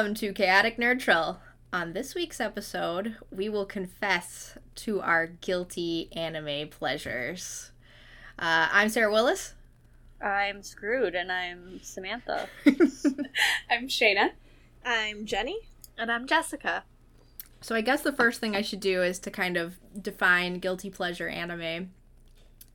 Welcome to Chaotic Nerd Trill. On this week's episode, we will confess to our guilty anime pleasures. Uh, I'm Sarah Willis. I'm screwed, and I'm Samantha. I'm Shayna. I'm Jenny. And I'm Jessica. So I guess the first thing I should do is to kind of define guilty pleasure anime.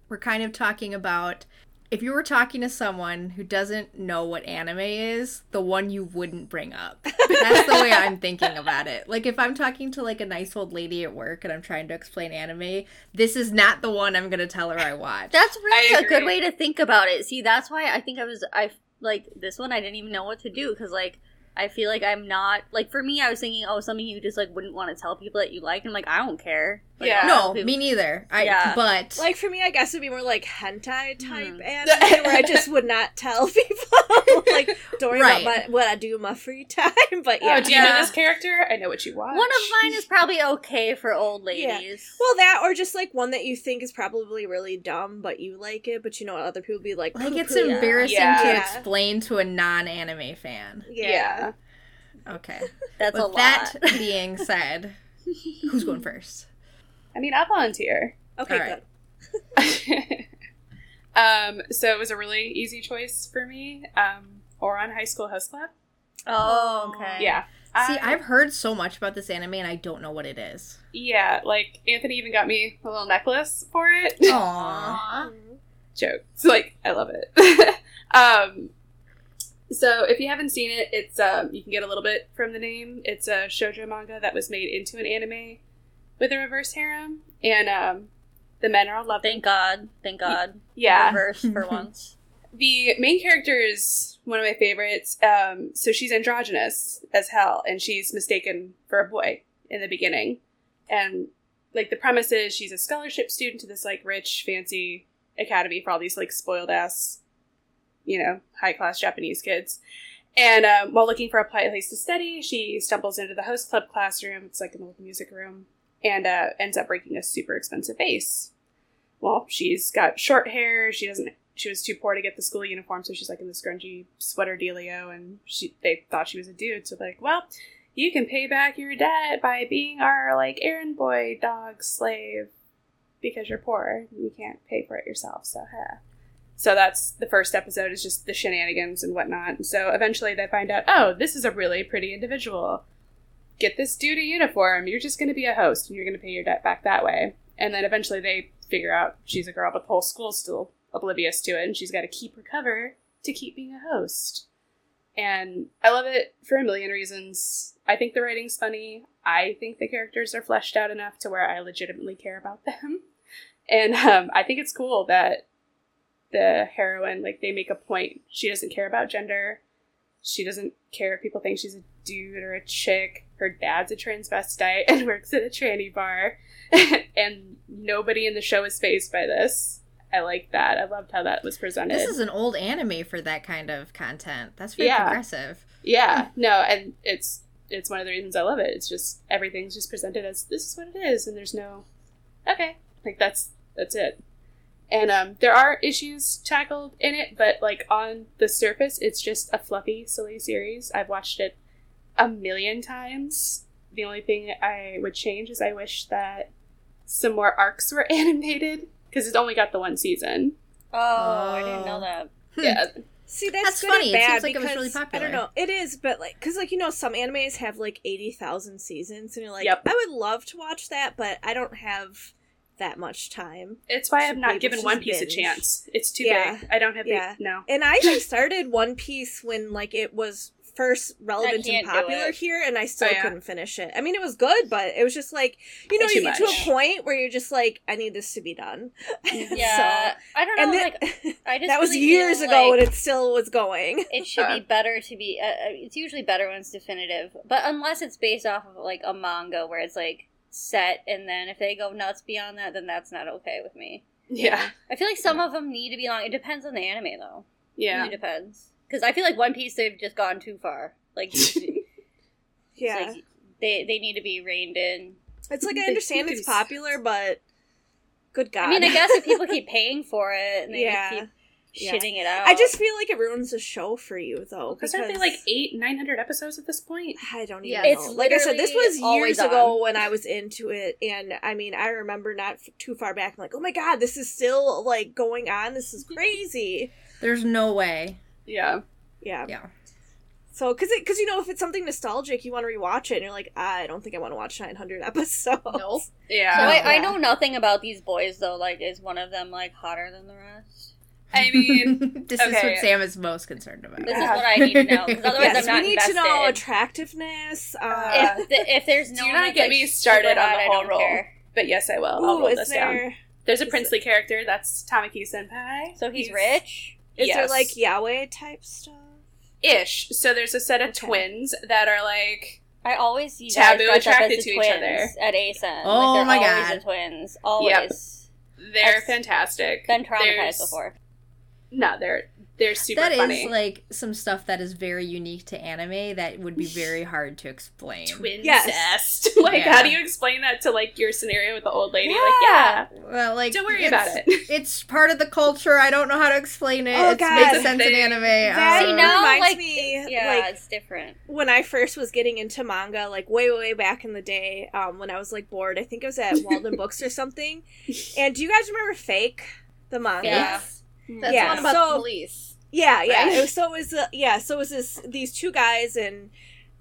We're kind of talking about if you were talking to someone who doesn't know what anime is, the one you wouldn't bring up. That's the way I'm thinking about it. Like if I'm talking to like a nice old lady at work and I'm trying to explain anime, this is not the one I'm going to tell her I watch. That's really a good way to think about it. See, that's why I think I was I like this one. I didn't even know what to do because like I feel like I'm not like for me. I was thinking, oh, something you just like wouldn't want to tell people that you like. And I'm like, I don't care. Like, Yeah. No, me neither. I Yeah. but Like for me, I guess it'd be more like hentai type Hmm. anime where I just would not tell people. like don't worry Right. about my, what I do in my free time. But yeah, Oh, yeah, do you know this character? I know what you watch. One of mine is probably okay for old Yeah. ladies. well, that or just like one that you think is probably really dumb, but you like it, but you know other people be like, like it's embarrassing Yeah. to Yeah. explain to a non-anime fan. Yeah. Yeah. Okay. That's a lot. that being said, who's going first? I mean, I'll volunteer. Okay, All right. good. um, so it was a really easy choice for me. Um, Ouran High School Host Club. oh, okay. Yeah. See, I- I've heard so much about this anime and I don't know what it is. yeah, like Anthony even got me a little necklace for it. Aww. Aw. Joke. So, like, I love it. um, so if you haven't seen it, it's um, you can get a little bit from the name. It's a shoujo manga that was made into an anime with a reverse harem, and um, the men are all lovely. Thank God. Thank God. Yeah. Reverse for once. The main character is one of my favorites. Um, so she's androgynous as hell, and she's mistaken for a boy in the beginning. And like the premise is she's a scholarship student to this like rich, fancy academy for all these like spoiled ass, you know, high class Japanese kids. And um, while looking for a place to study, she stumbles into the host club classroom. It's like an old music room, and uh, ends up breaking a super expensive vase. Well, she's got short hair. She doesn't she was too poor to get the school uniform, so she's like in this grungy sweater dealio, and she they thought she was a dude, so like, well, you can pay back your debt by being our like errand boy dog slave because you're poor. You can't pay for it yourself, so huh. So that's the first episode is just the shenanigans and whatnot. And so eventually they find out, oh, this is a really pretty individual. Get this dude a uniform. You're just going to be a host, and you're going to pay your debt back that way. And then eventually they figure out she's a girl, but the whole school's still oblivious to it, and she's got to keep her cover to keep being a host. And I love it for a million reasons. I think the writing's funny. I think the characters are fleshed out enough to where I legitimately care about them. And um, I think it's cool that the heroine, like, they make a point. She doesn't care about gender. She doesn't care if people think she's a dude or a chick. Her dad's a transvestite and works at a tranny bar. and nobody in the show is phased by this. I like that. I loved how that was presented. This is an old anime for that kind of content. That's very Yeah. progressive. yeah, no, and it's it's one of the reasons I love it. It's just everything's just presented as this is what it is, and there's no okay, like that's that's it. And um, there are issues tackled in it, but like on the surface, it's just a fluffy, silly series. I've watched it a million times. The only thing I would change is I wish that some more arcs were animated because it's only got the one season. Oh, I didn't know Oh. that. Yeah, See, that's, That's good funny. and It seems like it was because really I don't know. It is, but like, because like you know, some animes have like eighty thousand seasons, and you're like, Yep. I would love to watch that, but I don't have that much time. it's why I've not given One Piece a chance. It's too Yeah. big. I don't have Yeah. the no. And I actually started One Piece when like it was first relevant and popular here, and I still Oh, yeah. couldn't finish it. I mean, it was good, but it was just like you know, Too you get to a point where you're just like, I need this to be done. Yeah, I don't know. and like, I just that was really years ago, like and it still was going. it should be better to be. Uh, uh, it's usually better when it's definitive, but unless it's based off of like a manga where it's like set, and then if they go nuts beyond that, then that's not okay with me. Yeah. I feel like some of them need to be long. It depends on the anime, though. Yeah. It really depends. Because I feel like One Piece, they've just gone too far. Like, Yeah, like they they need to be reined in. it's like I understand it's popular, but good God, I mean, I guess if people keep paying for it and they Yeah. keep Yeah. shitting it out. I just feel like it ruins the show for you though. Because aren't they like eight, nine hundred episodes at this point? I don't even Yeah. know. It's like I said, this was always years ago when I was into it, and I mean, I remember not f- too far back. I'm like, oh my god, this is still like going on. This is crazy. There's no way. Yeah. Yeah. Yeah. So, because because you know, if it's something nostalgic, you want to rewatch it, and you're like, ah, I don't think I want to watch 900 episodes. Nope. Yeah. So I, I know nothing about these boys though. Like, is one of them like hotter than the rest? I mean, this is what Sam is most concerned about. This is what I need to know because otherwise Yes, I'm not we need invested. to know attractiveness. Uh, if, the, if there's no do not get like, me started on hot, the whole don't care. but yes, I will. I'll roll is this there down. There's a is princely character. That's Tamaki Senpai. So he's rich. is there like yaoi type stuff? Ish. So there's a set of Okay. twins that are like I always see Taboo guys attracted to each other. at ASEN. Oh like, my always God. the twins. Always. they're I've fantastic. Been traumatized There's- before. No, they're they're super That is funny. like some stuff that is very unique to anime that would be very hard to explain. Twincest. Yes. like, Yeah. how do you explain that to like your scenario with the old lady? Like, Yeah. yeah, Well, like don't worry about it. It's part of the culture. I don't know how to explain it. Oh, it God. makes It's a sense in anime. That Um, See, now, reminds like, me, Yeah, like it's different. when I first was getting into manga, like way, way back in the day, um, when I was like bored, I think I was at Walden Books or something. And do you guys remember Fake, the manga? Yeah. That's Yeah, one about so- the police. Yeah, yeah. Right. It was, so it was uh, yeah, so it was this these two guys and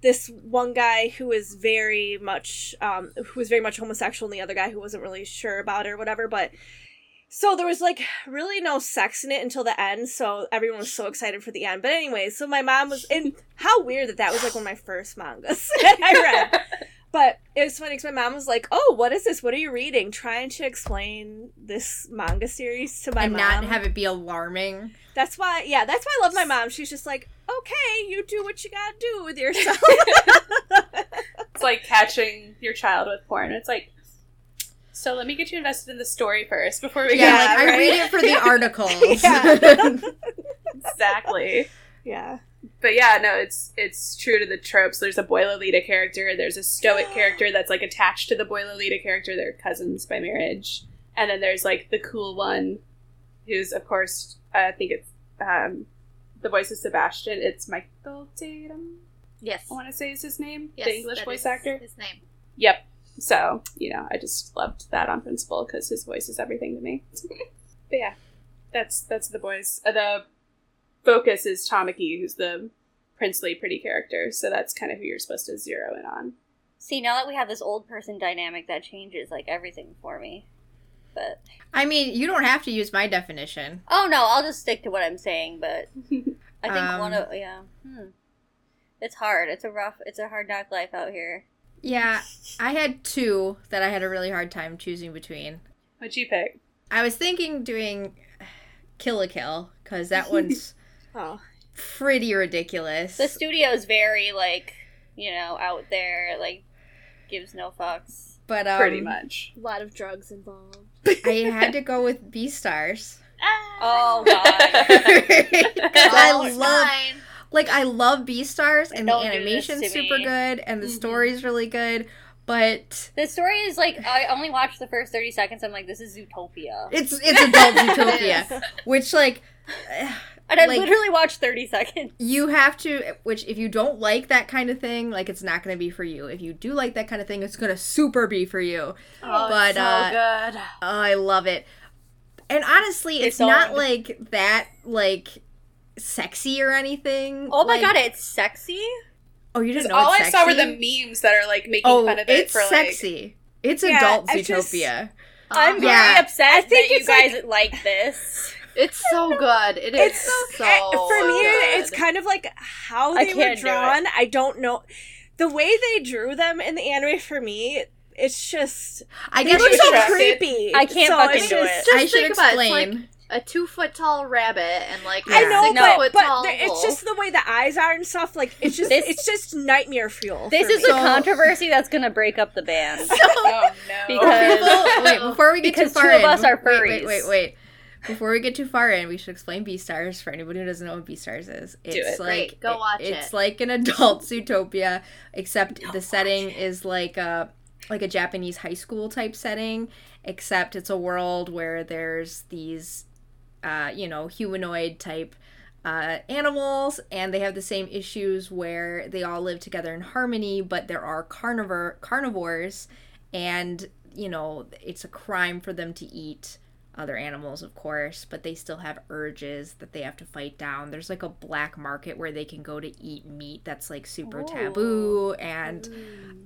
this one guy who was very much um who was very much homosexual and the other guy who wasn't really sure about it or whatever, but so there was like really no sex in it until the end, so everyone was so excited for the end. But anyway, so my mom was and how weird that that was like one of my first mangas that I read. But it was funny because my mom was like, "Oh, what is this? What are you reading?" Trying to explain this manga series to my and mom. And not have it be alarming. That's why, yeah, that's why I love my mom. She's just like, okay, you do what you gotta do with yourself. It's like catching your child with porn. It's like, so let me get you invested in the story first before we Yeah, get like I right? read it for the articles. Exactly. yeah. But yeah, no, it's it's true to the tropes. There's a boy Lolita character. There's a stoic character that's like attached to the boy Lolita character. They're cousins by marriage. And then there's like the cool one, who's of course I think it's um, the voice of Sebastian. It's Michael Tatum. Yes. I want to say is his name. yes the English voice actor. His name. Yep. So you know, I just loved that on principle because his voice is everything to me. but yeah, that's that's the boys. Uh, the focus is Tamaki, who's the princely pretty character. So that's kind of who you're supposed to zero in on. See, now that we have this old person dynamic, that changes like everything for me. But I mean, you don't have to use my definition. oh no, I'll just stick to what I'm saying. But I think Um, one of yeah, hmm. it's hard. It's a rough. It's a hard knock life out here. Yeah, I had two that I had a really hard time choosing between. What'd you pick? I was thinking doing Kill la Kill because that one's Oh. pretty ridiculous. The studio's very like you know out there, like gives no fucks. but um, Pretty much. A lot of drugs involved. I had to go with Beastars. Oh god. I love fine. like I love Beastars and the Don't do this animation's super me. good and the Mhm. story's really good, but The story is like I only watched the first thirty seconds. I'm like, this is Zootopia, it's it's adult Zootopia, which like and I like- literally watched thirty seconds. you have to which if you don't like that kind of thing, like it's not going to be for you. If you do like that kind of thing, it's going to super be for you. Oh, But, so uh, good. Oh, I love it. And honestly, it's, It's not on. like that like sexy or anything. Oh my Like- god, it's sexy. Oh, you didn't know all I saw were the memes that are like making Oh, fun of it it's for like sexy. It's Yeah, adult just- Zootopia. I'm Um, very Yeah. upset I think that you it's like- guys like this. It's so good. It is It's so, eh, for me. good. It's kind of like how I they were can't do drawn. I don't know the way they drew them in the anime. For me, it's just I they guess so should, creepy. I can't so fucking it's do just- it. Just I should think about explain. like- a two foot tall rabbit and like Yeah. I know, six No. foot but, tall but there- it's wolf. just the way the eyes are and stuff. Like it's just This- it's just nightmare fuel. This is me. a So- controversy that's gonna break up the band. oh no. Because- wait, before we get Because too far two of in, us are wait, wait, wait, wait. Before we get too far in, we should explain Beastars for anybody who doesn't know what Beastars is. It's it. like Great, go watch it's it. like an adult Zootopia, except the setting is like a like a Japanese high school type setting, except it's a world where there's these uh, you know, humanoid type uh, animals, and they have the same issues where they all live together in harmony, but there are carnivore carnivores, and you know, it's a crime for them to eat other animals, of course, but they still have urges that they have to fight down. There's like a black market where they can go to eat meat that's like super Ooh. taboo, and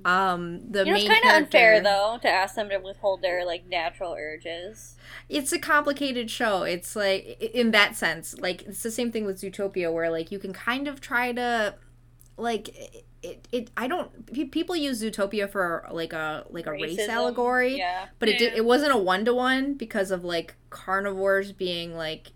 um, the You know, it's kind of unfair though to ask them to withhold their like natural urges. it's a complicated show. It's like in that sense, like it's the same thing with Zootopia, where like you can kind of try to, like it. it I don't. People use Zootopia for like a like a race allegory, Yeah. but it did. It wasn't a one to one because of like carnivores being like.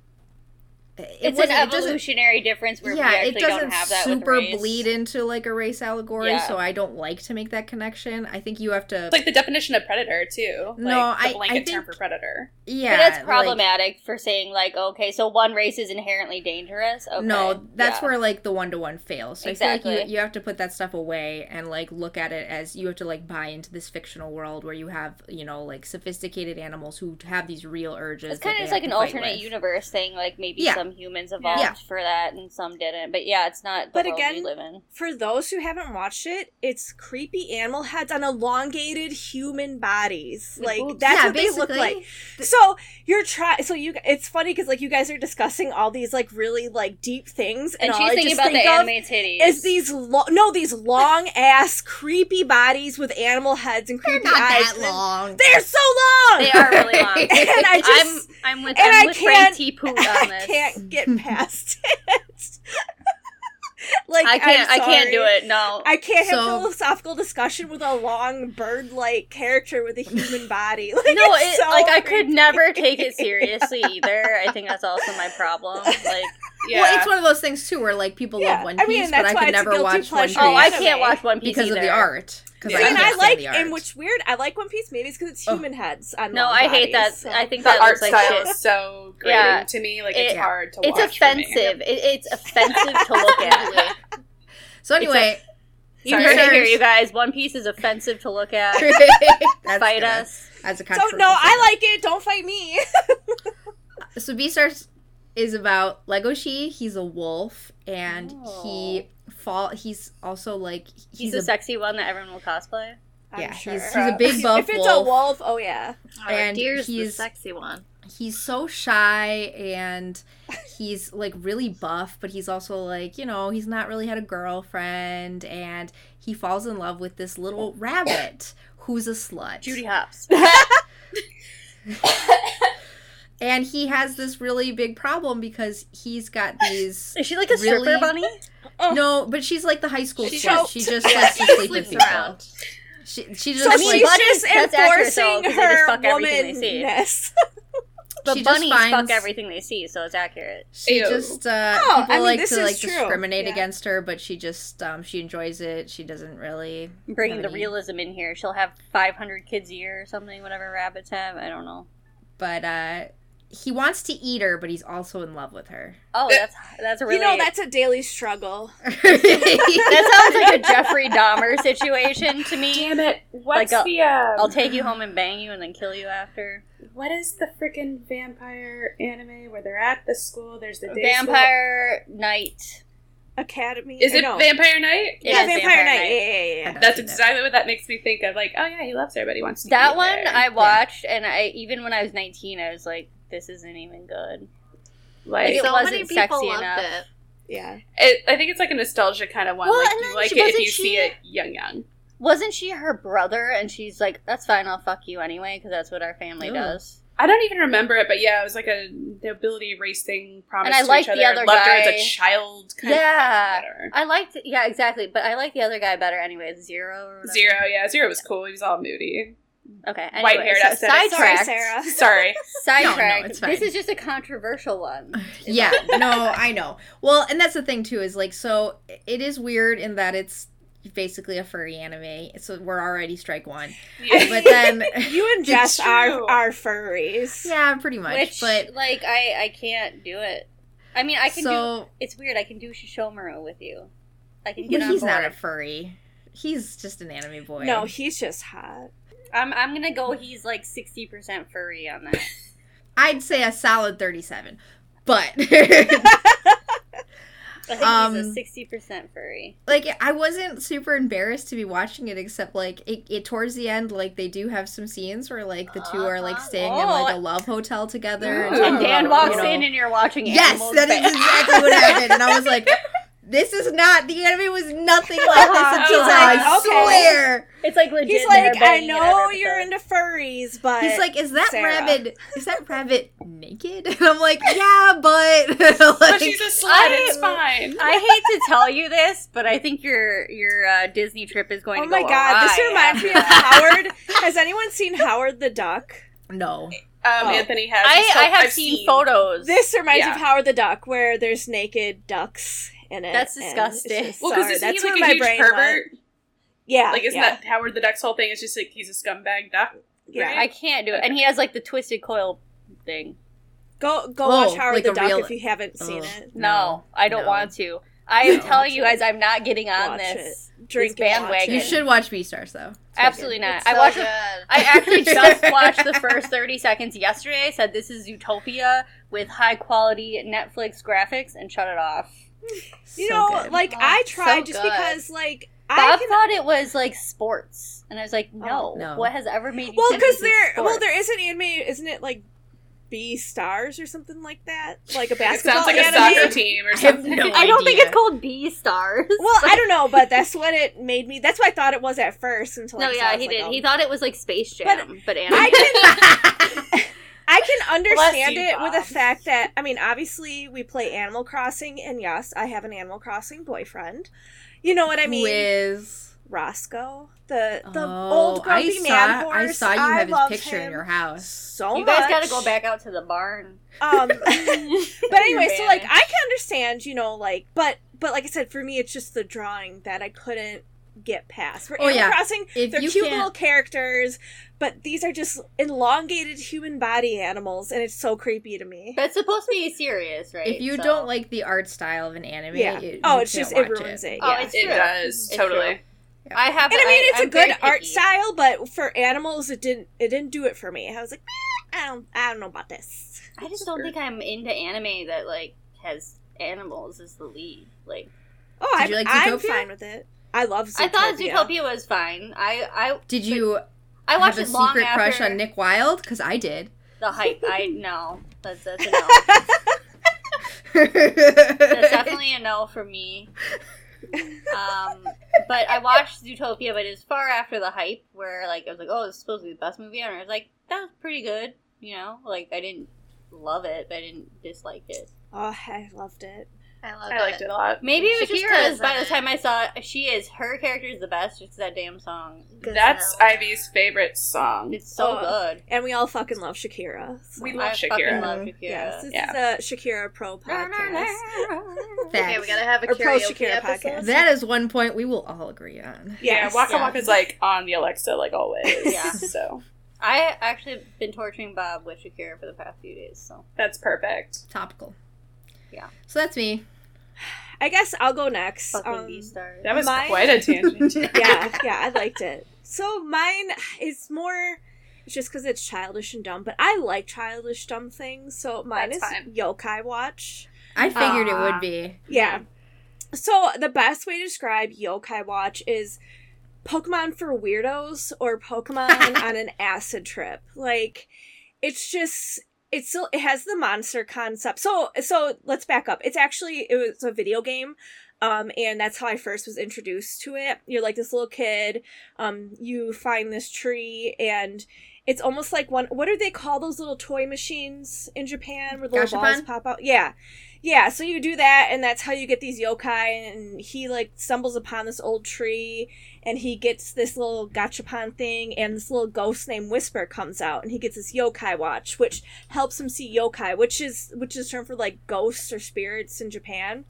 It It's an wasn't- it evolutionary difference where yeah, we it doesn't don't have that super bleed into like a race allegory, Yeah. so I don't like to make that connection. I think you have to. It's like the definition of predator too. No, like I- the I blanket term think- for predator. yeah, but like- problematic for saying like, okay, so one race is inherently dangerous. Okay. No, that's yeah. where like the one to one fails. So I feel like Exactly. you you have to put that stuff away and like look at it as you have to like buy into this fictional world where you have you know like sophisticated animals who have these real urges. It's kind of like an alternate with. universe thing. Like maybe Yeah. some humans evolved Yeah. for that and some didn't. But yeah, it's not the But world again, we live in. For those who haven't watched it, it's creepy animal heads on elongated human bodies. Like boobs. that's Yeah, what they look basically. like. So you're trying. So you. It's funny because like you guys are discussing all these like really like deep things, and, And all she's I thinking just about the think of anime titties. is these lo- no these long ass creepy bodies with animal heads and creepy They're creepy not eyes. that and long. They're so long. They are really long. and I just I'm I'm with and I'm I with can't- Frank T. Poot I on this. Can't get past it. like I can't I'm can't do it. No. I can't have So- philosophical discussion with a long bird-like character with a human body. Like, no, it's it, so like I could never take it seriously either. I think that's also my problem. Like, Yeah. Well, it's one of those things too where like people Yeah, love One I Piece, mean, but I why could never guilty watch One Piece oh, I can't watch One Piece because of the art. Because Yeah. I and I like, the and art. which weird, I like One Piece. Maybe it's because it's Oh. human heads on No, long I hate that. so- I think the that art looks like style shit. is so grating Yeah. to me. Like It- it's hard to It's watch. for me. offensive. It, it's offensive to look at. so anyway, You heard it here, you guys. One Piece is offensive to look at. Fight good. us. as a So controversial no, I like it. Don't fight me. so Beastars is about Legoshi. He's a wolf, and he oh. fall. He's also like He's, he's, the a sexy one that everyone will cosplay. I'm Yeah, sure. he's- he's a big buff If it's a wolf. wolf, oh yeah. And Deer's the he's- sexy one. he's so shy and he's like really buff but he's also like you know he's not really had a girlfriend and he falls in love with this little rabbit who's a slut Judy Hopps. and he has this really big problem because he's got these Is she like a stripper Really? bunny? no but she's like the high school She's slut she just likes to sleep with Sleeps people around. she, she So just mean, like she's bunnies- just that's accurate, though, enforcing 'cause they just her fuck everything they see. womanness. But She bunnies finds- fuck everything they see, so it's accurate. She Ew. just uh Oh, people I mean, like this to is like true. discriminate Yeah. against her, but she just um she enjoys it. She doesn't really Bringing have the any- realism in here. She'll have 500 kids a year or something, whatever rabbits have. I don't know. But uh he wants to eat her, but he's also in love with her. Oh, that's that's a really. You know, that's a daily struggle. that sounds like a Jeffrey Dahmer situation to me. Damn it! What's Like the um, I'll take you home and bang you and then kill you after. what is the freaking vampire anime where they're at the school? There's the day Vampire night. Academy. Is it no. Vampire Night? Yeah, It is Vampire, Night. Yeah, yeah, yeah, yeah. That's exactly what that makes me think of. Like, oh yeah, he loves her, but he wants to. That one her. I watched, and I even when I was 19, I was like, this isn't even good. like. Like, it so wasn't many people sexy loved enough. it. Yeah. It, I think it's like a nostalgia kind of one. Well, like you like she- it if wasn't you see it young, young. Wasn't she her brother? And she's like, that's fine, I'll fuck you anyway, because that's what our family Ooh. does. I don't even remember it, but yeah, it was like a nobility race thing. Promised And I to liked each other. the other loved her as a child. Kind Yeah. of better. I liked, yeah, exactly. But I like the other guy better anyway. Zero or. Zero, yeah, Zero was cool. He was all moody. Okay. White haired so aesthetic. Sorry. Sarah. Sorry. Sidetracked. No, no. This is just a controversial one. yeah, no, I know. Well, and that's the thing too is like so it is weird in that it's basically a furry anime. So we're already strike one. Yeah. But then You and Jess are are furries. yeah, pretty much. Which, but like, I I can't do it. I mean, I can do. It's weird. I can do Sesshomaru with you. I can but get on he's board. not a furry. He's just an anime boy. No, he's just hot. I'm I'm gonna go. He's like sixty percent furry on that. I'd say a solid 37. But I think Um, he's a sixty percent furry. like I wasn't super embarrassed to be watching it except like it, it towards the end like they do have some scenes where like the two are like staying in like a love hotel together and, And Dan about, walks you know- in and you're watching Yes, animals. that is exactly what happened and I was like this is not the anime was nothing like this Uh-huh. until He's now, like, I okay. swear. It's like legit. He's like, I know you're into furries, but He's like, is that Sarah. rabbit? Is that rabbit naked? And I'm like, yeah, but But she's a slut. I- it's fine. I hate to tell you this, but I think your your uh, Disney trip is going to go. oh to my go god, this reminds me of Howard. Has anyone seen Howard the Duck? no. Um, Oh. Anthony has. It's I, I have I've seen, photos. This reminds me Yeah. of Howard the Duck, where there's naked ducks in it. That's disgusting. just- Well, because sorry, that's he like where a my huge brain pervert? went. Yeah, Like, isn't yeah, that Howard the Duck's whole thing? Is just like he's a scumbag duck. yeah. I can't do it, and he has like the twisted coil thing. Go go Oh, watch Howard like the Duck real- if you haven't seen it. No, No, I don't no. want to. I am telling you guys, I'm not getting on Watch this. Drink this bandwagon. You should watch Beastars though. It's Absolutely good. not. It's I so watched. good. I actually just watched the first 30 seconds yesterday. Said this is Utopia with high quality Netflix graphics and shut it off. You So know, good. like Oh, I so tried just good. because like I Bob can thought it was like sports, and I was like, oh, no. Oh, no. What has ever made you? well because this is there well sports? there is an anime, isn't it like B Stars or something like that, like a It basketball sounds like a soccer team or I have something. no I don't think it's called B stars. Well, I don't know, but that's what it made me. That's what I thought it was at first until No, I yeah, he like, did. oh. He thought it was like Space But Jam, but, anime. I can I can understand you, it with the fact that I mean, obviously we play Animal Crossing, and yes, I have an Animal Crossing boyfriend. You know what I mean? Wiz. Roscoe, the the Oh, old grumpy I saw, man horse. I saw you have his picture in your house. So you guys got to go back out to the barn. Um, but anyway, so like I can understand, you know, like but but like I said, for me, it's just the drawing that I couldn't get past. For Oh, Animal yeah. Crossing, If they're cute can't- little characters, but these are just elongated human body animals, and it's so creepy to me. But it's supposed to be serious, right? If you So- don't like the art style of an anime, Yeah. it, oh, you it's can't just it ruins it. Oh, yeah. it's It true. does It's totally. true. I have, and I mean, it's I'm a good very art style, but for animals, it didn't it didn't do it for me. I was like, "Meh, I don't I don't know about this. I just don't think I'm into anime that like has animals as the lead. Like Oh, Did I'm, you like I'm fine with it. I love Zootopia. I thought Zootopia was fine. I I Did you I watched have a it long secret after crush on Nick Wilde? Because I did. the hype. I no, that's that's a no. That's definitely a no for me. Um, but I watched Zootopia, but it was far after the hype, where like I was like, oh, this is supposed to be the best movie ever. I was like, that was pretty good. You know, like I didn't love it, but I didn't dislike it. Oh, I loved it. I love I liked it a lot. Maybe it was just because by the time I saw it, she is her character is the best. Just that damn song. That's Ivy's favorite song. It's so Oh. good. And we all fucking love Shakira. so- We love I Shakira. fucking love. Shakira. Yes, this Yeah. is a Shakira Pro podcast. Okay, we gotta have a pro Shakira episode. podcast. that is one point we will all agree on. Yeah, Yes. Waka Yeah. Waka's like on the Alexa, like always. Yeah. So I actually been torturing Bob with Shakira for the past few days. So that's perfect. Topical. Yeah. So that's me. I guess I'll go next. fucking Um, stars. That was Mine- quite a tangent. yeah, yeah, I liked it. So mine is more it's just because it's childish and dumb, but I like childish dumb things. So mine That's is fine. Yokai Watch. I figured it would be. Yeah. So the best way to describe Yokai Watch is Pokemon for weirdos or Pokemon on an acid trip. Like it's just it's still it has the monster concept. So so let's back up. It's actually it was a video game. Um, and that's how I first was introduced to it. You're like this little kid. Um, you find this tree, and it's almost like one. What do they call those little toy machines in Japan where little balls pop out? Yeah, yeah. So you do that, and that's how you get these yokai. And he like stumbles upon this old tree, and he gets this little gachapon thing, and this little ghost named Whisper comes out, and he gets this yokai watch, which helps him see yokai, which is which is term for like ghosts or spirits in Japan.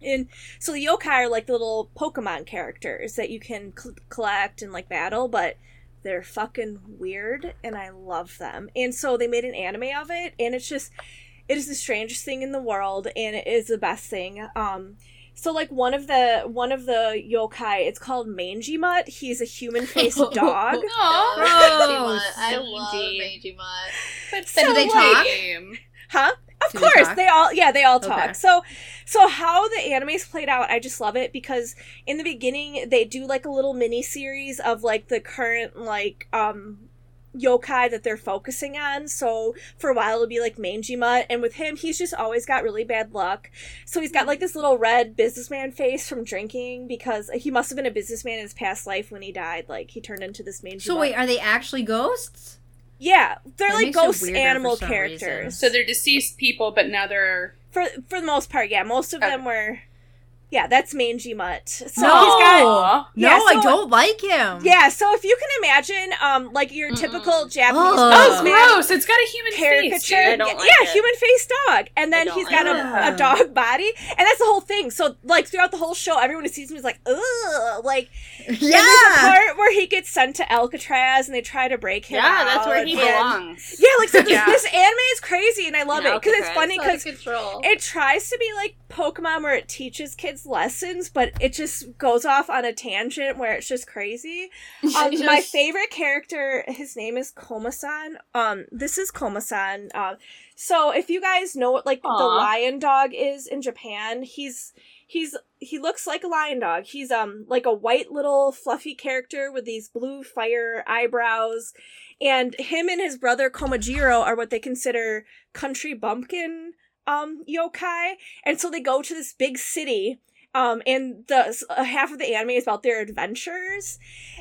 And so the yokai are like the little Pokemon characters that you can cl- collect and like battle, but they're fucking weird and I love them. And so they made an anime of it, and it's just it is the strangest thing in the world, and it is the best thing. Um, So like one of the one of the yokai, it's called Mangy Mutt. He's a human faced dog. Aw, Gross. I love Mangy. Mangy Mutt. That's So, Do they so talk? lame. Huh? Of Do course, talk? they all yeah, they all talk. Okay. So so how the anime's played out, I just love it because in the beginning they do like a little mini series of like the current like um yokai that they're focusing on. So for a while it'll be like Mangy Mutt, and with him he's just always got really bad luck. So he's got like this little red businessman face from drinking because he must have been a businessman in his past life when he died. Like he turned into this Mangy So wait, are they actually ghosts? Yeah, they're That like ghost animal characters. reason. So they're deceased people, but now they're For for the most part, yeah. Most of Okay. them were Yeah, that's Mangy Mutt. So No. he's got Aw. No, Yeah, I don't like him. Yeah, so if you can imagine um like your Mm-mm. typical Japanese Oh. Oh, businessman gross! It's got a human caricature. face, dude. I don't like yeah, it. human face dog. And then don't he's like got a, a dog body. And that's the whole thing. So like throughout the whole show, everyone who sees him is like, ugh like And there's a Yeah. part where he gets sent to Alcatraz and they try to break him Yeah, that's where he and- belongs. Yeah, like so this, Yeah. this anime is crazy and I love In it because it's funny It's out of because control. it tries to be like Pokemon where it teaches kids lessons, but it just goes off on a tangent where it's just crazy. Um, my favorite character, his name is Komasan. Um, this is Komasan. Uh, so if you guys know what like the lion dog is in Japan, he's he's he looks like a lion dog. He's um like a white little fluffy character with these blue fire eyebrows. And him and his brother Komajiro are what they consider country bumpkin um yokai. And so they go to this big city um, and the uh, half of the anime is about their adventures,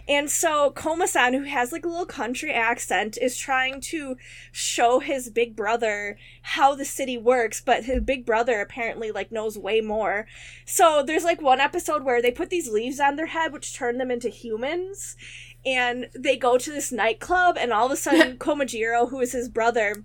and so Komasan, who has like a little country accent, is trying to show his big brother how the city works, but his big brother apparently like knows way more. So there's like one episode where they put these leaves on their head, which turn them into humans, and they go to this nightclub, and all of a sudden Komajiro, who is his brother.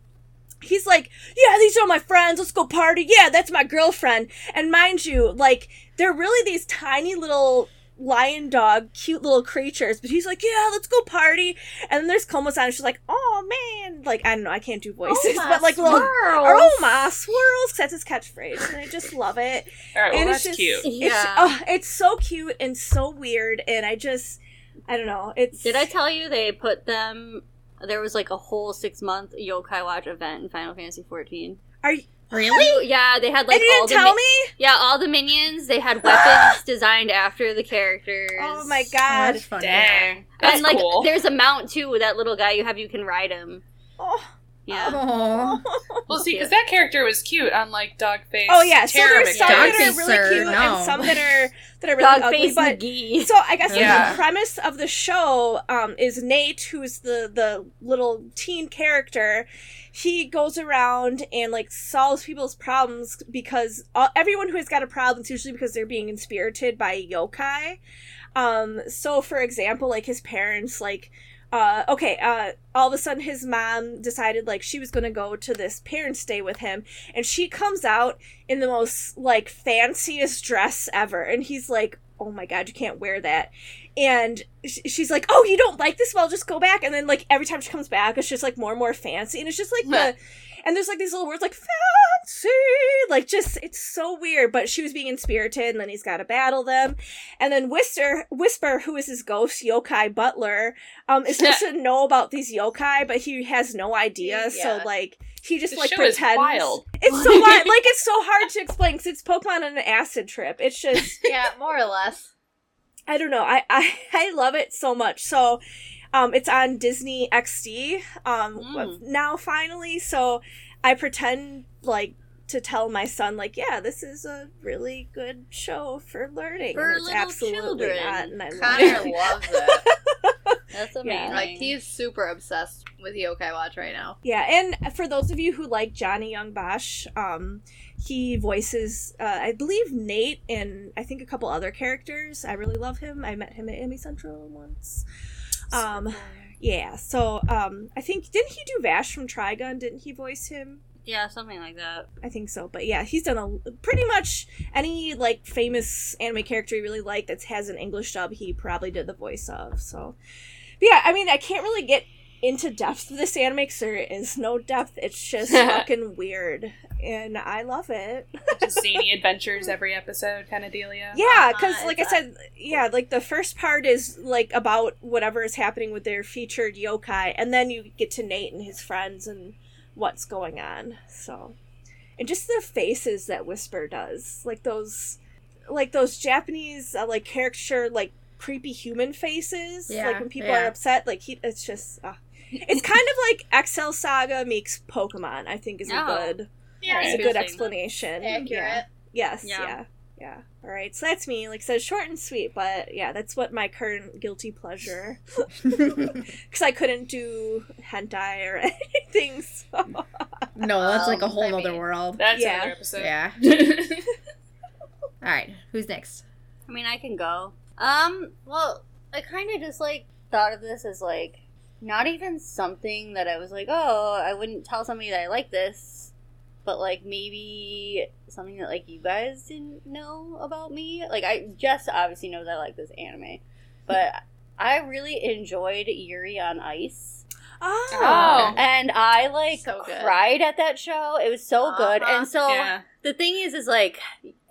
He's like, yeah, these are my friends. Let's go party. Yeah, that's my girlfriend. And mind you, like, they're really these tiny little lion dog, cute little creatures. But he's like, yeah, let's go party. And then there's Komasan, and she's like, oh man, like I don't know, I can't do voices, oh, my but like little. Oh my swirls! 'cause That's his catchphrase, and I just love it. All right, well, and that's it's just, cute. It's, Yeah. oh, it's so cute and so weird, and I just, I don't know. It's Did I tell you they put them? There was like a whole six month Yokai Watch event in Final Fantasy XIV. Are you? Really? Yeah, they had like and you all didn't the tell mi- me? yeah all the minions. They had weapons designed after the characters. Oh my Oh, god! that's funny. Dang, that's and like cool. there's a mount too with that little guy you have. You can ride him. Oh. Yeah. Aw. Well, see, because that character was cute, unlike Dogface. Oh yeah, so there's some McGee. that are really sir, cute no. and some that are that are really Dog ugly. face But so I guess Yeah. the premise of the show um, is Nate, who's the the little teen character. He goes around and like solves people's problems because all, everyone who has got a problem is usually because they're being inspirited by yokai. Um, so for example, like his parents, like uh, okay, uh, all of a sudden his mom decided like she was gonna go to this parents' day with him, and she comes out in the most like fanciest dress ever, and he's like, "Oh my god, you can't wear that," and sh- she's like, "Oh, you don't like this? Well, just go back." And then like every time she comes back, it's just like more and more fancy, and it's just like the. And there's like these little words like fancy, like just it's so weird. But she was being inspirited, and then he's got to battle them. And then Whisper, Whisper, who is his ghost yokai butler, um, is supposed to know about these yokai, but he has no idea. So like he just This like pretends. wild. It's so wild. like it's so hard to explain because it's Pokemon on an acid trip. It's just yeah, more or less. I don't know. I I, I love it so much. So. Um, it's on Disney XD um, Mm. now finally. So I pretend like to tell my son like, yeah, this is a really good show for learning. For and it's little absolutely children. not, and I love Connor it. loves it. That's Yeah. amazing. Like he's super obsessed with Yokai Watch right now. Yeah, and for those of you who like Johnny Young Bosch, um, he voices, uh, I believe Nate and I think a couple other characters. I really love him. I met him at Anime Central once. Um, yeah. So, um, I think didn't he do Vash from Trigun? Didn't he voice him? yeah, something like that. I think so. But yeah, he's done a pretty much any like famous anime character you really like that has an English dub. He probably did the voice of. So, but yeah, I mean, I can't really get into depth with this anime because there is no depth. It's just fucking weird, and I love it. Just zany adventures every episode kind of dealio. Yeah, because Uh-huh, like I said, yeah, like the first part is like about whatever is happening with their featured yokai, and then you get to Nate and his friends and what's going on. So, and just the faces that Whisper does, like those, like those Japanese uh, like caricature like creepy human faces, Yeah, like when people yeah. are upset. Like he, it's just. Uh, it's kind of like Excel Saga meets Pokemon. I think is a Oh. good, Yeah, is a good Interesting. explanation. Yeah. accurate. Yes, Yeah. yeah. yeah. All right. So that's me. Like I said, short and sweet, but yeah, that's what my current guilty pleasure. Because I couldn't do hentai or anything. So. no, that's like a Um, whole I other mean- world. That's Yeah. another episode. Yeah. All right, who's next? I mean, I can go. Um, well, I kind of just like thought of this as like not even something that I was like, oh, I wouldn't tell somebody that I like this, but like maybe something that like you guys didn't know about me. Like I Jess obviously knows I like this anime, but I really enjoyed Yuri on Ice. Oh. Oh. And I like So cried at that show. It was so good. Uh-huh. And so Yeah. the thing is is like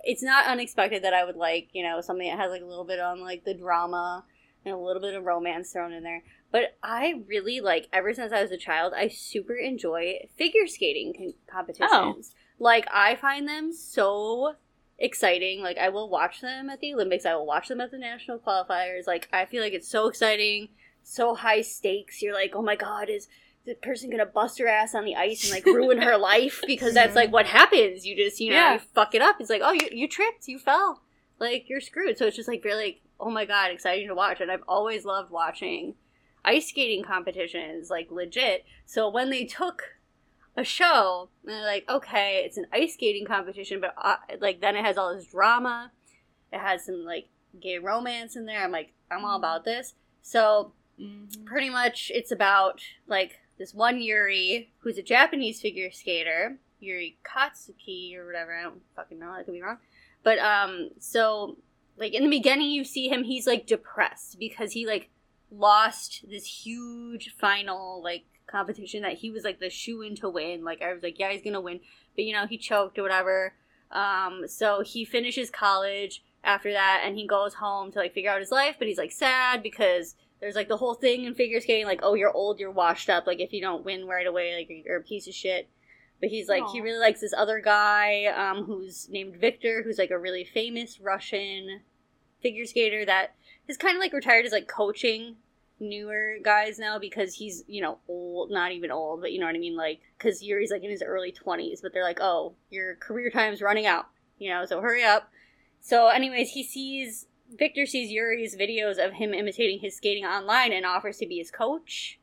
it's not unexpected that I would like, you know, something that has like a little bit on like the drama and a little bit of romance thrown in there. But I really like ever since I was a child, I super enjoy figure skating con- competitions. Oh. Like I find them so exciting. Like I will watch them at the Olympics. I will watch them at the national qualifiers. Like I feel like it's so exciting, so high stakes. You're like, "Oh my god, is the person gonna bust her ass on the ice and like ruin her life because that's mm-hmm. like what happens you just you know Yeah. you fuck it up it's like oh you, you tripped you fell like you're screwed so it's just like really like oh my god exciting to watch and i've always loved watching ice skating competitions like legit so when they took a show and they're like okay it's an ice skating competition but uh, like then it has all this drama it has some like gay romance in there i'm like i'm all about this so Mhm. pretty much it's about like this one Yuri who's a Japanese figure skater, Yuri Katsuki or whatever. I don't fucking know. I could be wrong. But um, so like in the beginning, you see him. He's like depressed because he like lost this huge final like competition that he was like the shoe in to win. Like I was like, yeah, he's gonna win, but you know he choked or whatever. Um, so he finishes college after that, and he goes home to like figure out his life. But he's like sad because there's like the whole thing in figure skating, like, oh, you're old, you're washed up. Like if you don't win right away, like you're a piece of shit. But he's like, he really likes this other guy, um, who's named Victor, who's like a really famous Russian figure skater that is kind of like retired as like coaching newer guys now because he's you know old not even old but you know what i mean like because yuri's like in his early 20s but they're like oh your career time's running out you know so hurry up so anyways he sees victor sees yuri's videos of him imitating his skating online and offers to be his coach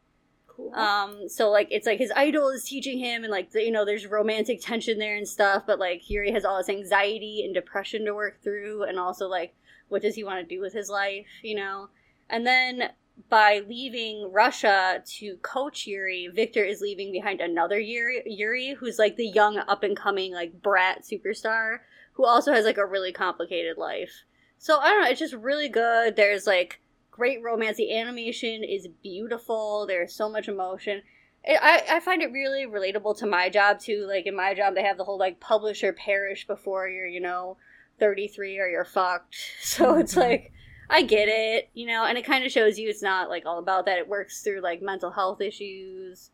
Cool. um, so like it's like his idol is teaching him, and like you know, there's romantic tension there and stuff. But like Yuri has all this anxiety and depression to work through, and also like what does he want to do with his life, you know? And then by leaving Russia to coach Yuri, Victor is leaving behind another Yuri, Yuri who's like the young up and coming like brat superstar who also has like a really complicated life. So I don't know, it's just really good. There's like great romance. The animation is beautiful. There's so much emotion. I, I find it really relatable to my job too. Like in my job, they have the whole like publish or perish before you're, you know, 33 or you're fucked. So it's Mhm. like, I get it, you know, and it kind of shows you it's not like all about that. It works through like mental health issues,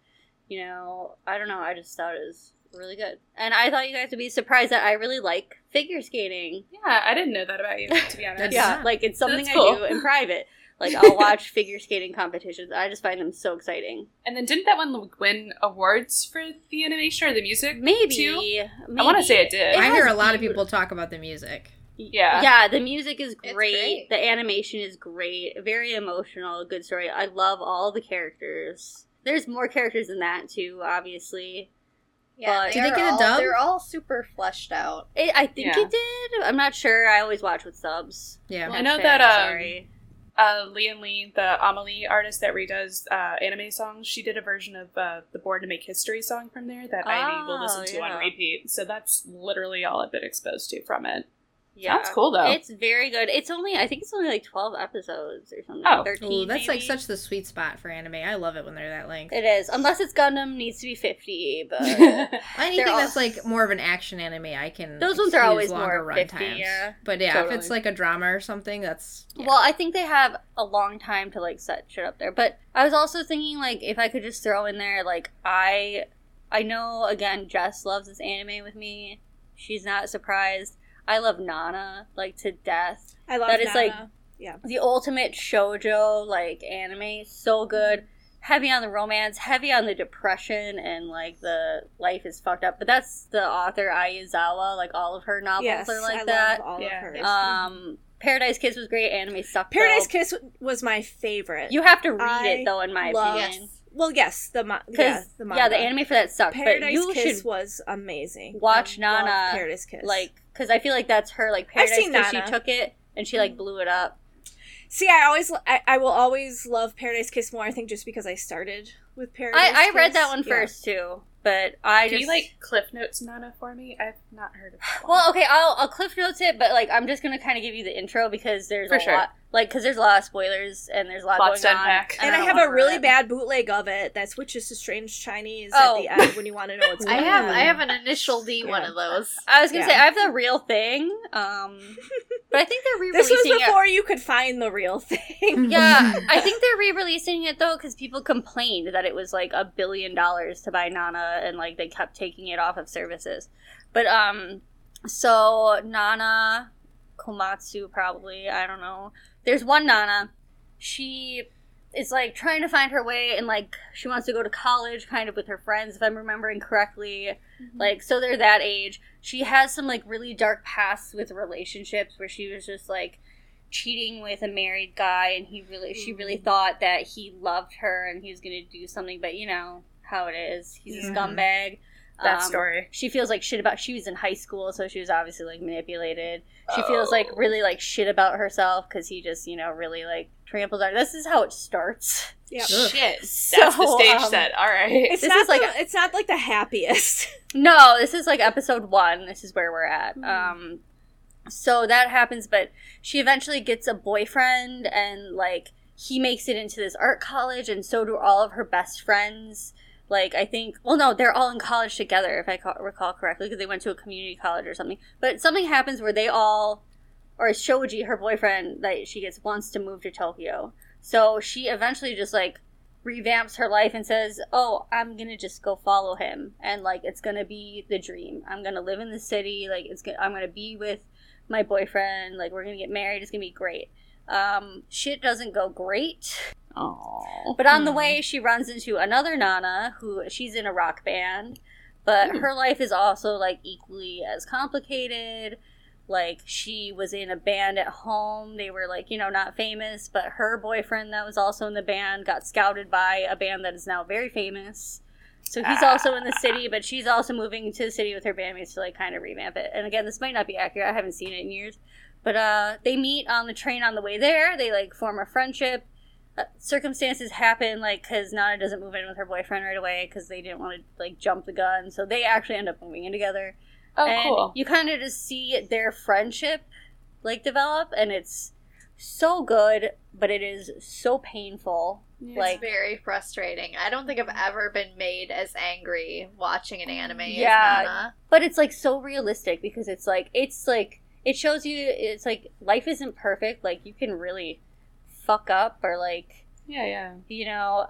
you know. I don't know. I just thought it was really good. And I thought you guys would be surprised that I really like figure skating. Yeah, I didn't know that about you, to be honest. Yeah, Yeah. like it's something That's I cool. do in private. Like I'll watch figure skating competitions. I just find them so exciting. And then didn't that one win awards for the animation or the music? Maybe, too? maybe. I want to say it did. It I hear a lot of people talk about the music. Yeah. Yeah, the music is great. great. The animation is great. Very emotional. Good story. I love all the characters. There's more characters than that too, obviously. Yeah, But- they Did they are get a all, dub? They're all super fleshed out. It, I think Yeah. it did. I'm not sure. I always watch with subs. Yeah. I know Okay, that, um, sorry. Uh, Lian Lee, the Amelie artist that redoes uh, anime songs, she did a version of uh, the Born to Make History song from there that I will Oh, listen to yeah. on repeat. So that's literally all I've been exposed to from it. Yeah. Sounds cool though. It's very good. It's only I think it's only like twelve episodes or something. Oh. thirteen. Ooh, that's like maybe. such the sweet spot for anime. I love it when they're that length. It is, unless it's Gundam needs to be fifty, but Anything all- that's like more of an action anime, I can. Those ones are always longer more run 50, times. yeah. But yeah, if it's like a drama or something, that's yeah. well, I think they have a long time to like set shit up there. But I was also thinking like if I could just throw in there like I, I know again Jess loves this anime with me. She's not surprised. I love Nana like to death. I love That is, like, yeah the ultimate shojo like anime so good heavy on the romance heavy on the depression and like the life is fucked up but that's the author Ai Yazawa like all of her novels yes, are like I that love all Yeah. of hers. um paradise kiss was great anime sucked Paradise though. Kiss was my favorite. you have to read I it though in my love- opinion well, yes, the ma- yeah, the yeah, the anime for that sucked Paradise but you Kiss should was amazing. watch I Nana, Paradise Kiss. like because i feel like that's her like I've paradise seen kiss she took it and she like mm. blew it up see, I always, I, I will always love Paradise Kiss more. I think just because I started with Paradise. I, I read that one Yeah. first too but i Can just you like Cliff Notes Nana for me? I've not heard of that one. Well, okay, I'll I'll cliff notes it, but like I'm just gonna kind of give you the intro because there's For a sure. lot, like because there's a lot of spoilers and there's a lot Lots going to on. unpack. And I don't have a really it. bad bootleg of it that switches to strange Chinese Oh. at the end when you want to know what's I going have on. I have an initial D one of those. I was gonna say I have the real thing, um, but I think they're re-releasing this was before you could find the real thing. Yeah, I think they're re-releasing it though because people complained that it was like a billion dollars to buy Nana, and like they kept taking it off of services. But um, so Nana Komatsu probably I don't know. There's one Nana. She is like trying to find her way and like she wants to go to college kind of with her friends if I'm remembering correctly. Mm-hmm. Like so they're that age. She has some like really dark pasts with relationships where she was just like cheating with a married guy and he really she really mm-hmm. thought that he loved her and he was going to do something but you know how it is. He's a mm-hmm. scumbag. That Um, story. she feels like shit about she was in high school so she was obviously like manipulated she feels like really like shit about herself because he just you know really like tramples on her this is how it starts Yep. Ugh. Shit. So, That's the stage um, set. All right. It's This not is like the, it's not like the happiest. no this is like episode one this is where we're at Mhm. um so that happens but she eventually gets a boyfriend and like he makes it into this art college and so do all of her best friends like i think well no they're all in college together if i ca- recall correctly because they went to a community college or something but something happens where they all or shoji her boyfriend that she gets wants to move to tokyo so she eventually just like revamps her life and says, "Oh, I'm gonna just go follow him, and like it's gonna be the dream. I'm gonna live in the city. Like it's gonna, I'm gonna be with my boyfriend. Like we're gonna get married. It's gonna be great." Um, shit doesn't go great, Oh. but on the Hmm. way she runs into another Nana who she's in a rock band, but Hmm. her life is also like equally as complicated. Like she was in a band at home. They were like, you know, not famous, but her boyfriend that was also in the band got scouted by a band that is now very famous. So he's also in the city, but she's also moving to the city with her bandmates to like kind of revamp it. And again, this might not be accurate. I haven't seen it in years. But uh they meet on the train on the way there. They like form a friendship. Uh, circumstances happen like cuz Nana doesn't move in with her boyfriend right away cuz they didn't want to like jump the gun. So they actually end up moving in together Oh, and cool. you kind of just see their friendship like develop and it's so good but it is so painful like very frustrating. I don't think I've ever been made as angry watching an anime Yeah. as Nana. but it's like so realistic because it's like it's like it shows you it's like life isn't perfect like you can really fuck up or like Yeah, yeah. you know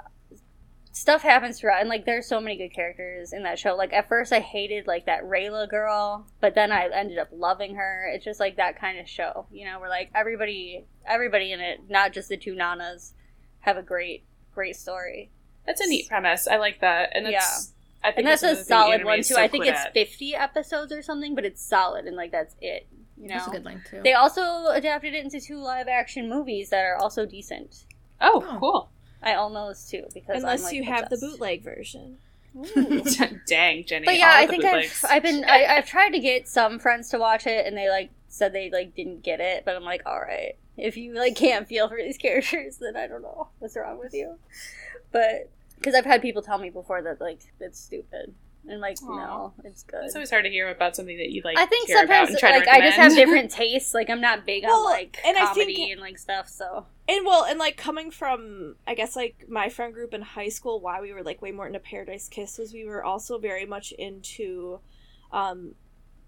stuff happens throughout and like there's so many good characters in that show like at first i hated like that Reira girl but then i ended up loving her it's just like that kind of show you know where like everybody everybody in it not just the two nanas have a great great story That's a neat premise. I like that. And it's, I think and that's a solid one too so i think it's at. 50 episodes or something but it's solid and like that's it you know That's a good length too. they also adapted it into two live action movies that are also decent Oh, Oh. cool. i own those too because Unless I'm, like, you have the bootleg version. Dang, Jenny. But yeah, I think bootlegs. I've I've been I, I've tried to get some friends to watch it, and they like said they like didn't get it. But I'm like, all right, if you like can't feel for these characters, then I don't know what's wrong with you. But because I've had people tell me before that like it's stupid. And like, Aw. no, it's good. It's always hard to hear about something that you like. I think care about sometimes and try like to I just have different tastes. Like I'm not big Well, on like and I comedy think- and like stuff. So And well, and like coming from, I guess like my friend group in high school, why we were like way more into Paradise Kiss was we were also very much into, um,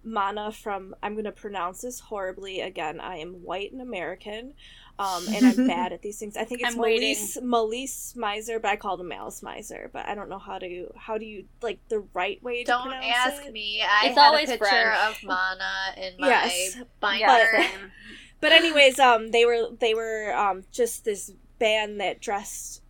Mana from I'm gonna pronounce this horribly again. I am white and American, um, and I'm bad at these things. I think it's I'm. Melise Melise Miser, but I called him Malice Miser. But I don't know how to how do you like the right way to Don't pronounce ask it? me. I It's had always a picture French. of Mana in my Yes, binder. yeah. But anyways, um, they were they were um just this band that dressed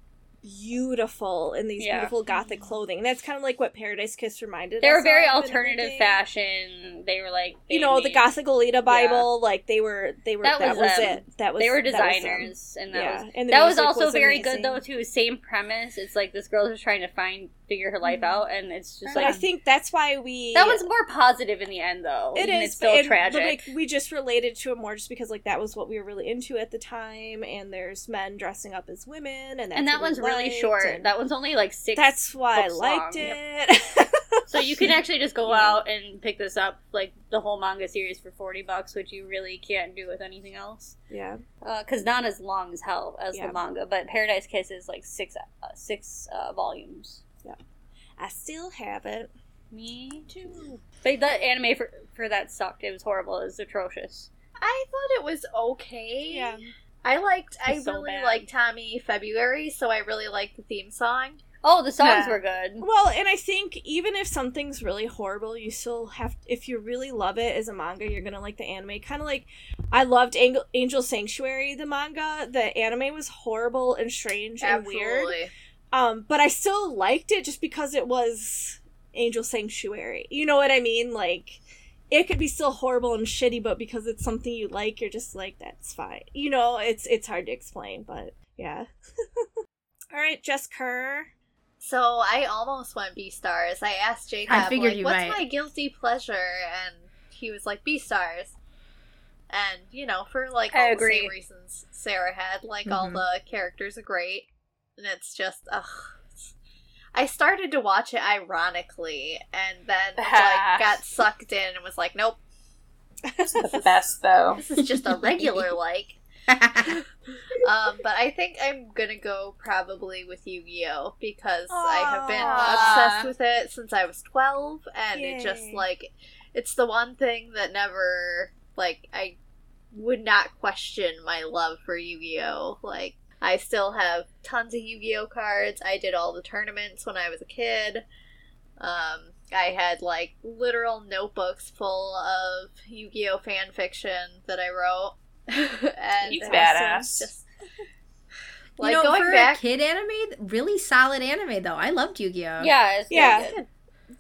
beautiful in these Yeah. beautiful gothic clothing. And that's kind of like what Paradise Kiss reminded they us They were very alternative fashion. They were like You they know, the made- Gothic Lolita Bible, like they were they were that, That was was, um, it. That was They were that was designers, and that Yeah, was and the that was also was very amazing. good though too. Same premise. It's like this girl who's trying to find figure her life Mhm. out, and it's just like I think that's why we that was more positive in the end though. it is It's still and- tragic. But like we just related to it more just because like that was what we were really into at the time, and there's men dressing up as women, and and that one's really short. That one's only like six. that's why I liked long. it. So you can actually just go Yeah. out and pick this up, like the whole manga series for forty bucks, which you really can't do with anything else. yeah. Because not as long as hell as Yeah. the manga, but Paradise Kiss is like six uh, six uh, volumes. I still have it. Me too. But the anime for for that sucked. It was horrible. It was atrocious. I thought it was okay. Yeah. I liked. I so really bad. liked Tommy February, so I really liked the theme song. Oh, the songs Yeah. were good. Well, and I think even if something's really horrible, you still have if you really love it as a manga, you're gonna like the anime. Kind of like I loved Angel, Angel Sanctuary, the manga. The anime was horrible and strange and weird. Absolutely. Um, but I still liked it just because it was Angel Sanctuary. You know what I mean? Like it could be still horrible and shitty, but because it's something you like, you're just like that's fine. You know, it's it's hard to explain, but yeah. All right, Jess Kerr. So I almost went Beastars. I asked Jacob, I figured like, you "What's might." my guilty pleasure?" And he was like, "Beastars." And you know, for like I all agree. the same reasons Sarah had, like all Mhm. the characters are great, and it's just ugh. I started to watch it ironically, and then like got sucked in and was like, "Nope, It's the best though. this is just a regular like." Um, but I think I'm gonna go probably with Yu Gi Oh because I have been obsessed with it since I was 12, and it just like it's the one thing that never like I would not question my love for Yu Gi Oh. Like I still have tons of Yu Gi Oh cards. I did all the tournaments when I was a kid. Um, I had like literal notebooks full of Yu Gi Oh fan fiction that I wrote. and He's badass. Just, you like know, going for back, a kid anime, really solid anime though. I loved Yu-Gi-Oh. Yeah, it's Yeah. yeah. Good.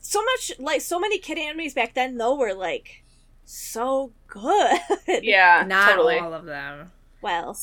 so much like so many kid animes back then though were like so good. Yeah, Not totally. all of them. Well,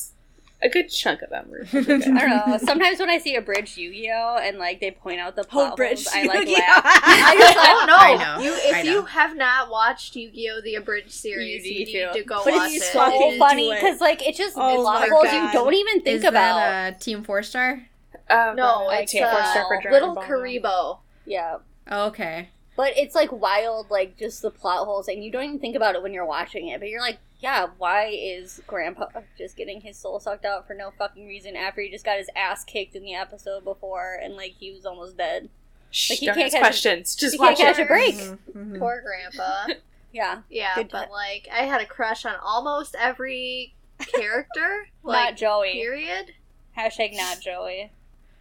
A good chunk of them were. I don't know. Sometimes when I see a bridge Yu-Gi-Oh and like they point out the plot bridge I like Yu-Gi-Oh. laugh. I just don't know. I know, You, I if know. you have not watched Yu-Gi-Oh! the abridged series, You you, need need to. to go But watch it's it. fucking so funny because like it just Oh plot my holes you don't even think Is about. that uh, Team Four Star? Oh, No, God, I it's can't force uh, her for Dragon Little Ball. Kuriboh. Yeah. Oh, okay. But it's like wild, like just the plot holes, and you don't even think about it when you're watching it. But you're like, yeah, why is Grandpa just getting his soul sucked out for no fucking reason after he just got his ass kicked in the episode before and like he was almost dead? Shh, Like, he don't can't ask catch- questions. Just he can't watch catch a break. Mhm, mhm. Poor Grandpa. Yeah, Yeah, Good but ti- like I had a crush on almost every character. not like Joey. period. Hashtag not Joey.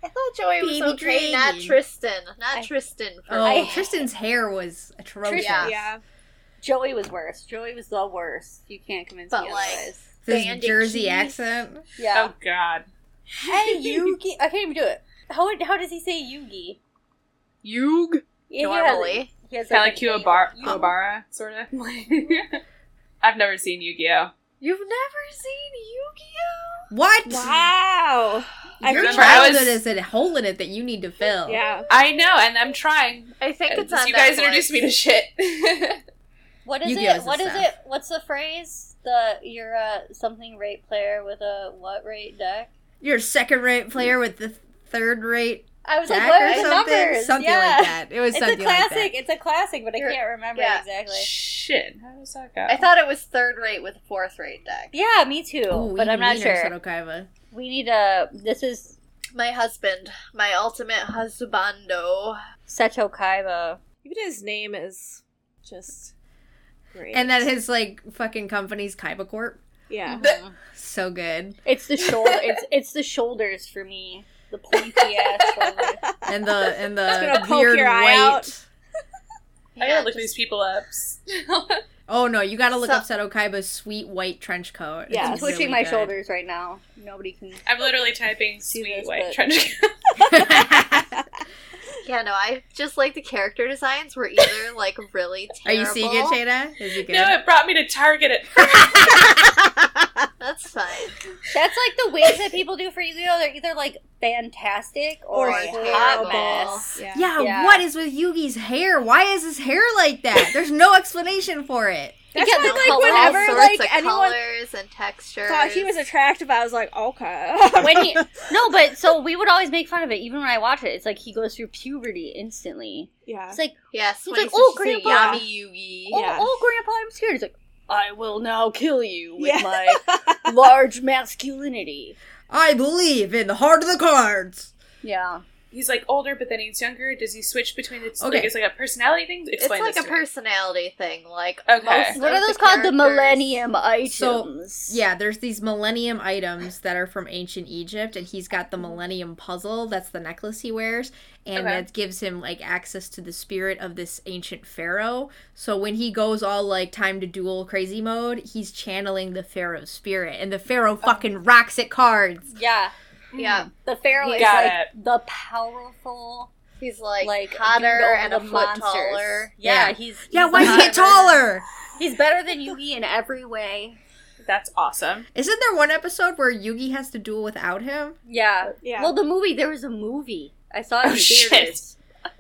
I thought Joey was Baby okay, not Dragon. Tristan. Not I- Tristan for Oh, I- Tristan's hair was atrocious. Yeah. yeah. Joey was worse. Joey was the worst. You can't convince But, me like- otherwise. His Bandit Jersey cheese. accent. Yeah. Oh God. Hey Yugi. I can't even do it. How how does he say Yugi? Yug. Yeah, Normally. He has, Kind of an like Kuwabara, A- Kuwabara sort of. I've never seen Yu-Gi-Oh. You've never seen Yu-Gi-Oh? What? Wow. I Your remember I childhood was- is a hole in it that you need to fill. Yeah. I know, and I'm trying. I think it's uh, on you guys Netflix. introduced me to shit. What is Yu-Gi-Oh! it? is What the is stuff. it? What's the phrase? The you're a something rate player with a what rate deck? You're a second rate player mm. with the third rate I was like, Jack what or are the something? numbers? Something yeah. like that. It was It's a something classic. like that. It's a classic, but I You're- can't remember yeah. exactly. Shit, how does that go? I thought it was third rate with fourth rate deck. Yeah, me too. Ooh, but I'm not sure. Kaiba. We need a. This is My husband, my ultimate husbando. Seto Kaiba. Even his name is just great. And then his like fucking company's Kaiba Corp. yeah. So good. It's the shoulder. it's it's the shoulders for me. The pointy ass shoulders. And the and the gonna poke weird your eye white. out. I gotta look these people up. Oh no, you gotta look So- up Seto Kaiba's sweet white trench coat. It's Yeah. I'm It's twitching really my good. shoulders right now. Nobody can. I'm literally typing See sweet this, white but- trench coat. Yeah, no, I just like the character designs were either like really Are you seeing it, Shada? Is it good? No, it brought me to Target at That's fine. That's like the wigs that people do for Yu-Gi-Oh. They're either like fantastic or, Or like terrible. hot mess. Yeah. yeah, Yeah. what is with Yugi's hair? Why is his hair like that? There's no explanation for it. That's Yeah, why, the like, color- whenever all sorts like of anyone colors and textures. thought he was attractive, I was like, okay. When he no, but so we would always make fun of it, even when I watch it. It's like he goes through puberty instantly. yeah. It's like, yes, He's like, he "Oh, Grandpa." Yami Yugi. oh, Yeah. oh, Grandpa, I'm scared. He's like, I will now kill you with Yeah. my large masculinity. I believe in the heart of the cards. Yeah, He's like older, but then he's younger. Does he switch between the? two? Okay. Like it's like a personality thing. It's like this a to me. personality thing. Like Okay. most what are those the called? The Millennium items. So, Yeah, there's these Millennium items that are from ancient Egypt, and he's got the Millennium puzzle. That's the necklace he wears, and Okay. that gives him like access to the spirit of this ancient pharaoh. So when he goes all like time to duel crazy mode, he's channeling the pharaoh's spirit, and the pharaoh fucking rocks at cards. yeah. Yeah, mm. The pharaoh is like it. the powerful, he's like, like hotter dude and a the foot monsters. taller. Yeah, Yeah. he's Yeah, he's why the is he get taller? He's better than Yugi in every way. That's awesome. Isn't there one episode where Yugi has to duel without him? Yeah. Yeah. Well, the movie there was a movie. I saw it Oh, in shit. theaters.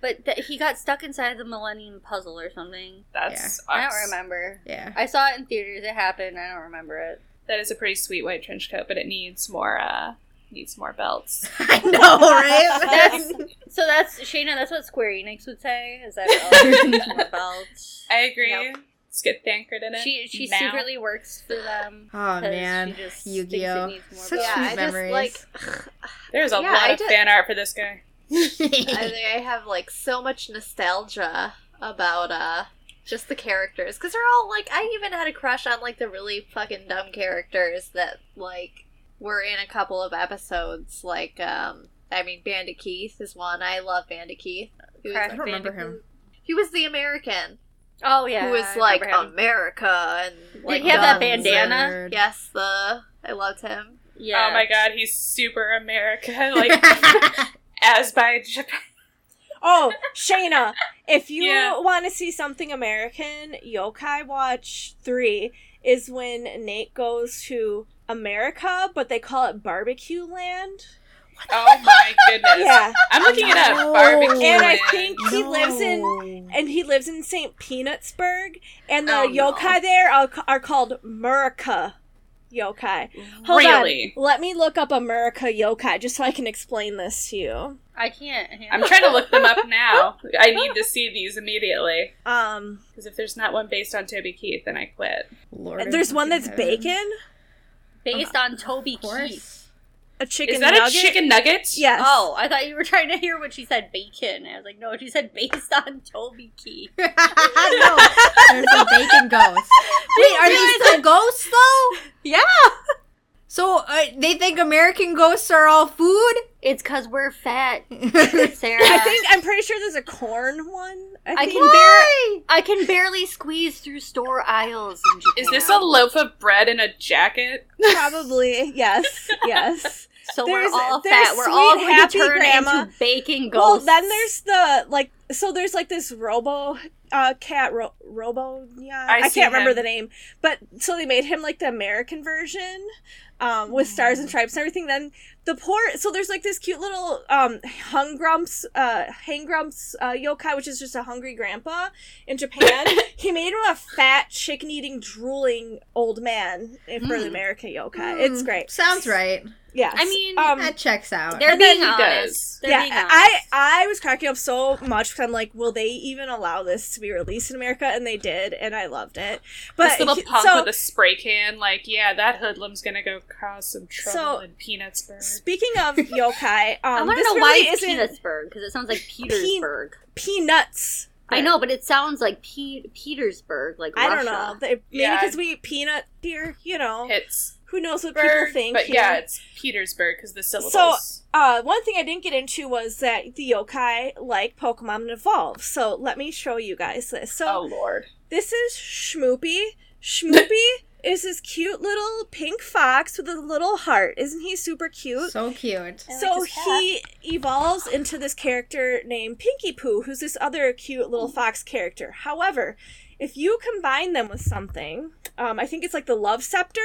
But th- he got stuck inside the Millennium Puzzle or something. That's. I don't remember. Yeah. I saw it in theaters. It happened. I don't remember it. That is a pretty sweet white trench coat, but it needs more. uh Needs more belts. I know, right? That's so. That's Shayna. That's what Square Enix would say. Is that oh, more belts? I agree. Yep. Let's get Thancred in it. She she now. secretly works for them. Oh 'cause man, she just Yu-Gi-Oh. thinks it needs more Such belts. yeah, I memories. just like. There's a Yeah, lot I of did- fan art for this guy. I think I have like so much nostalgia about uh just the characters because they're all like I even had a crush on like the really fucking dumb characters that like were in a couple of episodes like um I mean Bandit Keith is one I love Bandit Keith He was- I don't remember him. he was the American Oh yeah, who was like him. America and like he have that bandana? and- yes the I loved him Yeah. Oh my god, he's super America. Like as by Japan. Oh, Shayna, if you Yeah. want to see something American, Yokai Watch 3 is when Nate goes to America, but they call it Barbecue Land. Oh my goodness. Yeah. I'm looking it up. Barbecue. And I Land. think he lives in and he lives in St. Peanutsburg, and the Oh, no. yokai there are, are called Murica yokai. Hold Really? on, let me look up America yokai just so I can explain this to you. I can't. I'm trying to look them up now. I need to see these immediately. Um, Because if there's not one based on Toby Keith, then I quit. Lord there's one that's heaven. bacon, based on Toby Keith. A chicken Is that nugget. a chicken nugget? Yes. Oh, I thought you were trying to hear what she said. Bacon. I was like, no, she said based on Toby Keith. no, there's a bacon ghost. Wait, are these still ghosts though? Yeah. So uh, they think American ghosts are all food? It's because we're fat, Sarah. I think I'm pretty sure there's a corn one. I, I think. can bar- I can barely squeeze through store aisles in Japan. Is this a loaf of bread in a jacket? probably yes, yes. So There's- we're all there's fat. We're all sweet, going happy to turn grandma. into bacon Well, then there's the like. So there's like this Robo uh, cat, ro- Robo. Yeah, I I, can't remember the name, but so they made him like the American version um, with stars and stripes and everything. Then the poor so there's like this cute little um hungrumps uh hangrumps uh yokai which is just a hungry grandpa in japan he made him a fat chicken eating drooling old man for the Mm. america yokai it's Hmm, great Sounds right. Yeah I mean, um That checks out. They're being honest. They're yeah, being honest. I I was cracking up so much because I'm like, will they even allow this to be released in America? And they did, and I loved it. But this little punk so, with a spray can, like, yeah, that hoodlum's gonna go cause some trouble So, in Peanutsburg. speaking of yokai, I um, want this to know really why it's isn't Petersburg because it sounds like Petersburg. peanuts. I know, but it sounds like Pe- Petersburg, like I Russia. don't know. They, maybe Yeah. because we eat peanut here, you know. It's Who knows what people think? but here. yeah, it's Petersburg because the syllables. Uh, one thing I didn't get into was that the yokai like Pokemon and evolve. So let me show you guys this. So oh lord, This is Shmoopie. Shmoopie is this cute little pink fox with a little heart. Isn't he super cute? So cute. I like So his he evolves into this character named Pinkipoo, who's this other cute little fox character. However, if you combine them with something, um, I think it's like the Love Scepter,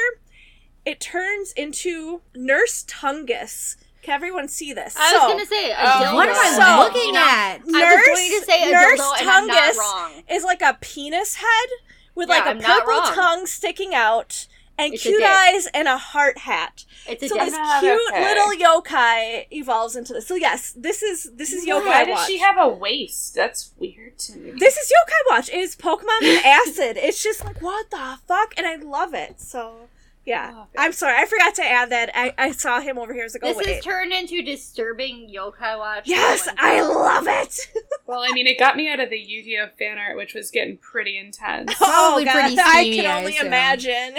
it turns into Nurse Tungus. Can everyone see this? I So, was gonna say a oh, dildo. What am I So- looking You know, at? I was going to say a Nurse dildo, and I'm not Tungus wrong. is like a penis head with Yeah, like a I'm purple tongue sticking out and It's cute eyes and a heart hat. It's So dick. this cute okay. little yokai evolves into this. So yes, this is this is yokai Why watch. does she have a waist? That's weird to me. this is yokai watch. It is Pokemon with acid. It's just like what the fuck, and I love it. So yeah, oh, Love it. I'm sorry, I forgot to add that. I, I saw him over here. I was like, oh This wait. is turned into disturbing yokai watch. yes, Oh, I love it. well, I mean, it got me out of the Yu-Gi-Oh fan art, which was getting pretty intense. Oh, Probably oh, God, pretty I can only assume. imagine.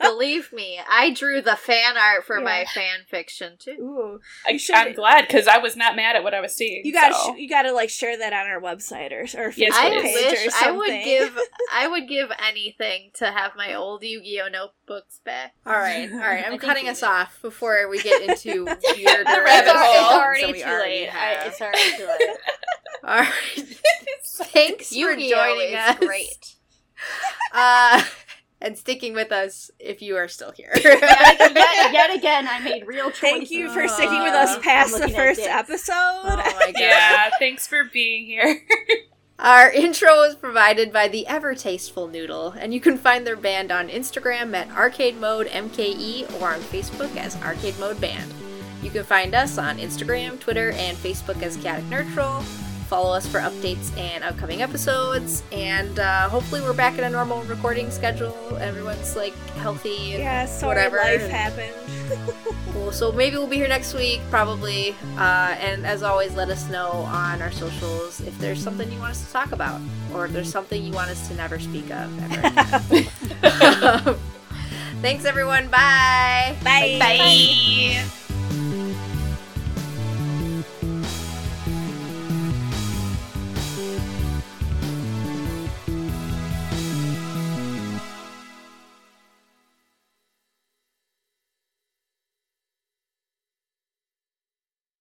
Believe me, I drew the fan art for Yeah. my fan fiction too. Ooh. I, I'm glad because I was not mad at what I was seeing. You gotta, so. sh- you gotta like share that on our website or or Facebook Yes, I wish or I would give I would give anything to have my old Yu-Gi-Oh notebooks back. All right, all right. I I'm cutting us off before we get into weirder The rabbit hole. it's already we too already late. I, it's already too late. All right. Thanks for joining us. great. Uh, and sticking with us if you are still here. yet, yet, yet again, I made real choices. Thank you for sticking with us past the first episode. oh my god. yeah, thanks for being here. Our intro was provided by the Ever Tasteful Noodle, and you can find their band on Instagram at Arcade Mode MKE or on Facebook as Arcade Mode Band. You can find us on Instagram, Twitter, and Facebook as Chaotic Nerd Troll. Follow us for updates and upcoming episodes, and uh, hopefully we're back in a normal recording schedule. Everyone's like healthy and Yeah, sorry, whatever. life happened. Cool. So maybe we'll be here next week, probably. Uh, and as always, let us know on our socials if there's something you want us to talk about, or if there's something you want us to never speak of ever. Thanks, everyone. Bye. Bye. Bye.